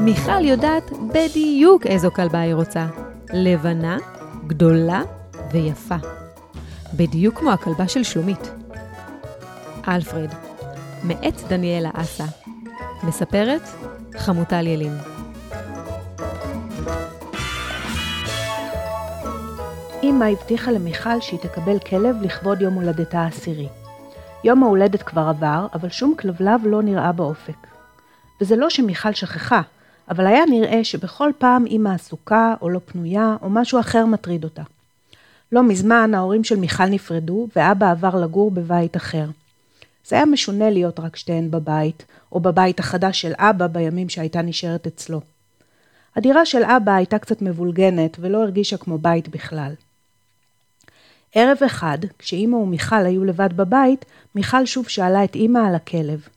מיכל יודעת בדיוק איזו כלבה היא רוצה. לבנה, גדולה ויפה. בדיוק כמו הכלבה של שלומית. אלפרד, מאת דניאלה אסה. מספרת חמוטל ילין. אמא הבטיחה למיכל שהיא תקבל כלב לכבוד יום הולדתה העשירי. יום ההולדת כבר עבר, אבל שום כלבלב לא נראה באופק. וזה לא שמיכל שכחה, אבל היה נראה שבכל פעם אמא עסוקה או לא פנויה או משהו אחר מטריד אותה. לא מזמן ההורים של מיכל נפרדו ואבא עבר לגור בבית אחר. זה היה משונה להיות רק שתיהן בבית, או בבית החדש של אבא בימים שהייתה נשארת אצלו. הדירה של אבא הייתה קצת מבולגנת ולא הרגישה כמו בית בכלל. ערב אחד, כשאימא ומיכל היו לבד בבית, מיכל שוב שאלה את אימא על הכלב.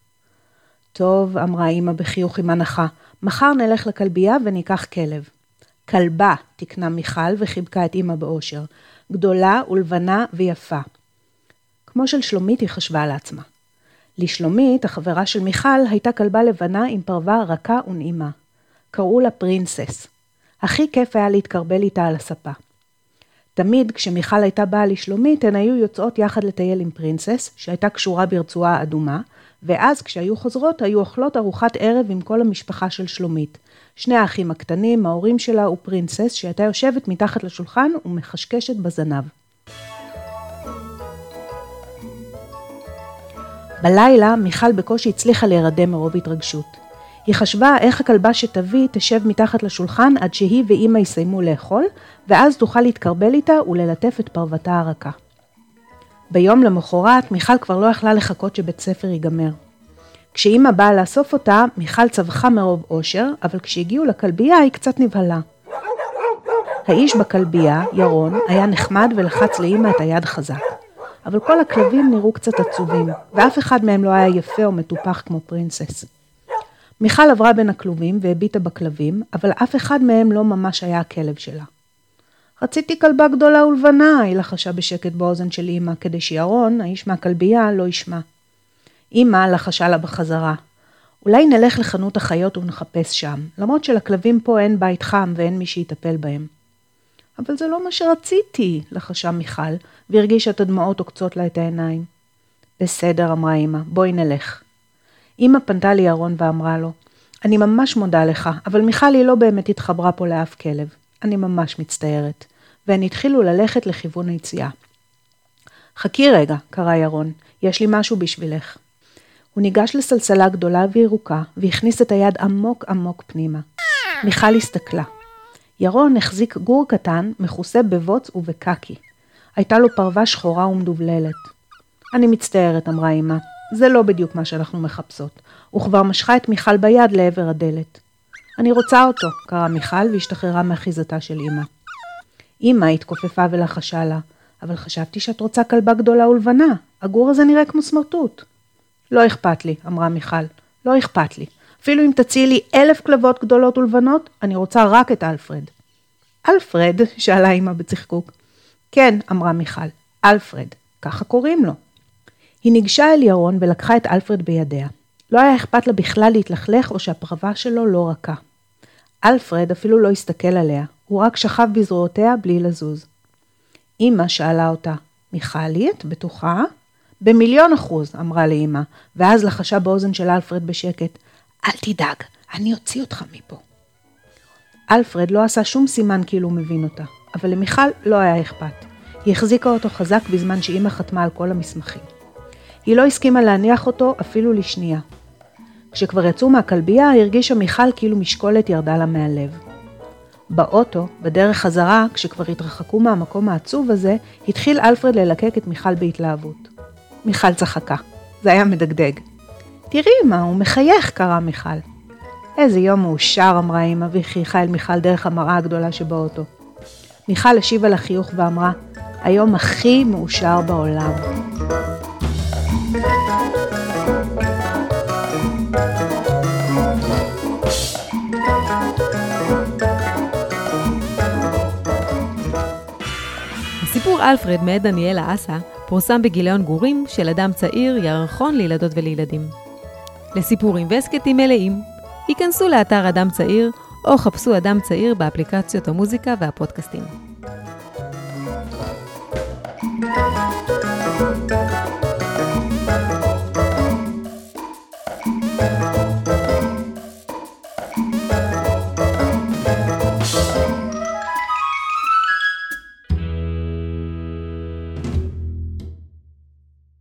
טוב, אמרה אימא בחיוך עם הנחה, מחר נלך לכלבייה וניקח כלב. כלבה, תקנה מיכל וחיבקה את אימא באושר. גדולה ולבנה ויפה. כמו של שלומית היא חשבה לעצמה. לשלומית, החברה של מיכל, הייתה כלבה לבנה עם פרווה רכה ונעימה. קראו לה פרינסס. הכי כיף היה להתקרבל איתה על הספה. תמיד כשמיכל הייתה באה לשלומית, הן היו יוצאות יחד לטייל עם פרינסס, שהייתה קשורה ברצועה אדומה, ואז כשהיו חוזרות, היו אוכלות ארוחת ערב עם כל המשפחה של שלומית. שני האחים הקטנים, ההורים שלה ופרינסס, שהייתה יושבת מתחת לשולחן ומחשקשת בזנב. בלילה מיכל בקושי הצליחה להירדם מרוב התרגשות. היא חשבה איך הכלבה שתביא תשב מתחת לשולחן עד שהיא ואימא יסיימו לאכול, ואז תוכל להתקרבל איתה וללטף את פרוותה הרכה. ביום למחרת מיכל כבר לא יכלה לחכות שבית ספר ייגמר. כשאימא באה לאסוף אותה, מיכל צווחה מרוב אושר, אבל כשהגיעו לכלבייה היא קצת נבהלה. האיש בכלבייה, ירון, היה נחמד ולחץ לאימא את היד חזק. אבל כל הכלבים נראו קצת עצובים, ואף אחד מהם לא היה יפה או מטופח כמו פרינסס. מיכל עברה בין הכלובים והביטה בכלבים, אבל אף אחד מהם לא ממש היה הכלב שלה. רציתי כלבה גדולה ולבנה, היא לחשה בשקט באוזן של אמא, כדי שירון, האיש מהכלבייה, לא ישמע. אמא לחשה לה בחזרה. אולי נלך לחנות החיות ונחפש שם, למרות שלכלבים פה אין בית חם ואין מי שיטפל בהם. אבל זה לא מה שרציתי, לחשה מיכל, והרגישה את הדמעות עוקצות לה את העיניים. בסדר, אמרה אמא, בואי נלך. אמא פנתה לירון ואמרה לו, אני ממש מודה לך, אבל מיכל היא לא באמת התחברה פה לאף כלב. אני ממש מצטערת. והן התחילו ללכת לכיוון היציאה. חכי רגע, קרא ירון, יש לי משהו בשבילך. הוא ניגש לסלסלה גדולה וירוקה, והכניס את היד עמוק עמוק פנימה. מיכל הסתכלה. ירון החזיק גור קטן, מכוסה בבוץ ובקקי. הייתה לו פרווה שחורה ומדובללת. אני מצטערת, אמרה אמא, זה לא בדיוק מה שאנחנו מחפשות. וכבר משכה את מיכל ביד לעבר הדלת. אני רוצה אותו, קרא מיכל והשתחררה מאחיזתה של אמא. אמא התכופפה ולחשה לה, אבל חשבתי שאת רוצה כלבה גדולה ולבנה, הגור הזה נראה כמו סמרטוט. לא אכפת לי, אמרה מיכל, לא אכפת לי. אפילו אם תציעי לי אלף כלבות גדולות ולבנות, אני רוצה רק את אלפרד. אלפרד? שאלה אמא בצחקוק. כן, אמרה מיכל, אלפרד, ככה קוראים לו. היא ניגשה אל ירון ולקחה את אלפרד בידיה. לא היה אכפת לה בכלל להתלכלך או שהפרווה שלו לא רכה. אלפרד אפילו לא הסתכל עליה, הוא רק שכב בזרועותיה בלי לזוז. אמא שאלה אותה, מיכלי, את בטוחה? במיליון אחוז, אמרה לאמא, ואז לחשה באוזן של אלפרד בשקט, אל תדאג, אני אוציא אותך מפה. אלפרד לא עשה שום סימן כאילו הוא מבין אותה, אבל למיכל לא היה אכפת. היא החזיקה אותו חזק בזמן שאמא חתמה על כל המסמכים. היא לא הסכימה להניח אותו אפילו לשנייה. כשכבר יצאו מהכלבייה, הרגישה מיכל כאילו משקולת ירדה לה מהלב. באוטו, בדרך חזרה, כשכבר התרחקו מהמקום העצוב הזה, התחיל אלפרד ללקק את מיכל בהתלהבות. מיכל צחקה. זה היה מדגדג. תראי מה, הוא מחייך, קרא מיכל. איזה יום מאושר, אמרה אמא, וחייכה אל מיכל דרך המראה הגדולה שבאוטו. מיכל השיבה לחיוך ואמרה, היום הכי מאושר בעולם. אלפרד מאת דניאלה אסה פורסם בגיליון גורים של אדם צעיר, ירחון לילדות ולילדים. לסיפורים והסכתים מלאים, היכנסו לאתר אדם צעיר או חפשו אדם צעיר באפליקציות המוזיקה והפודקאסטים. thank you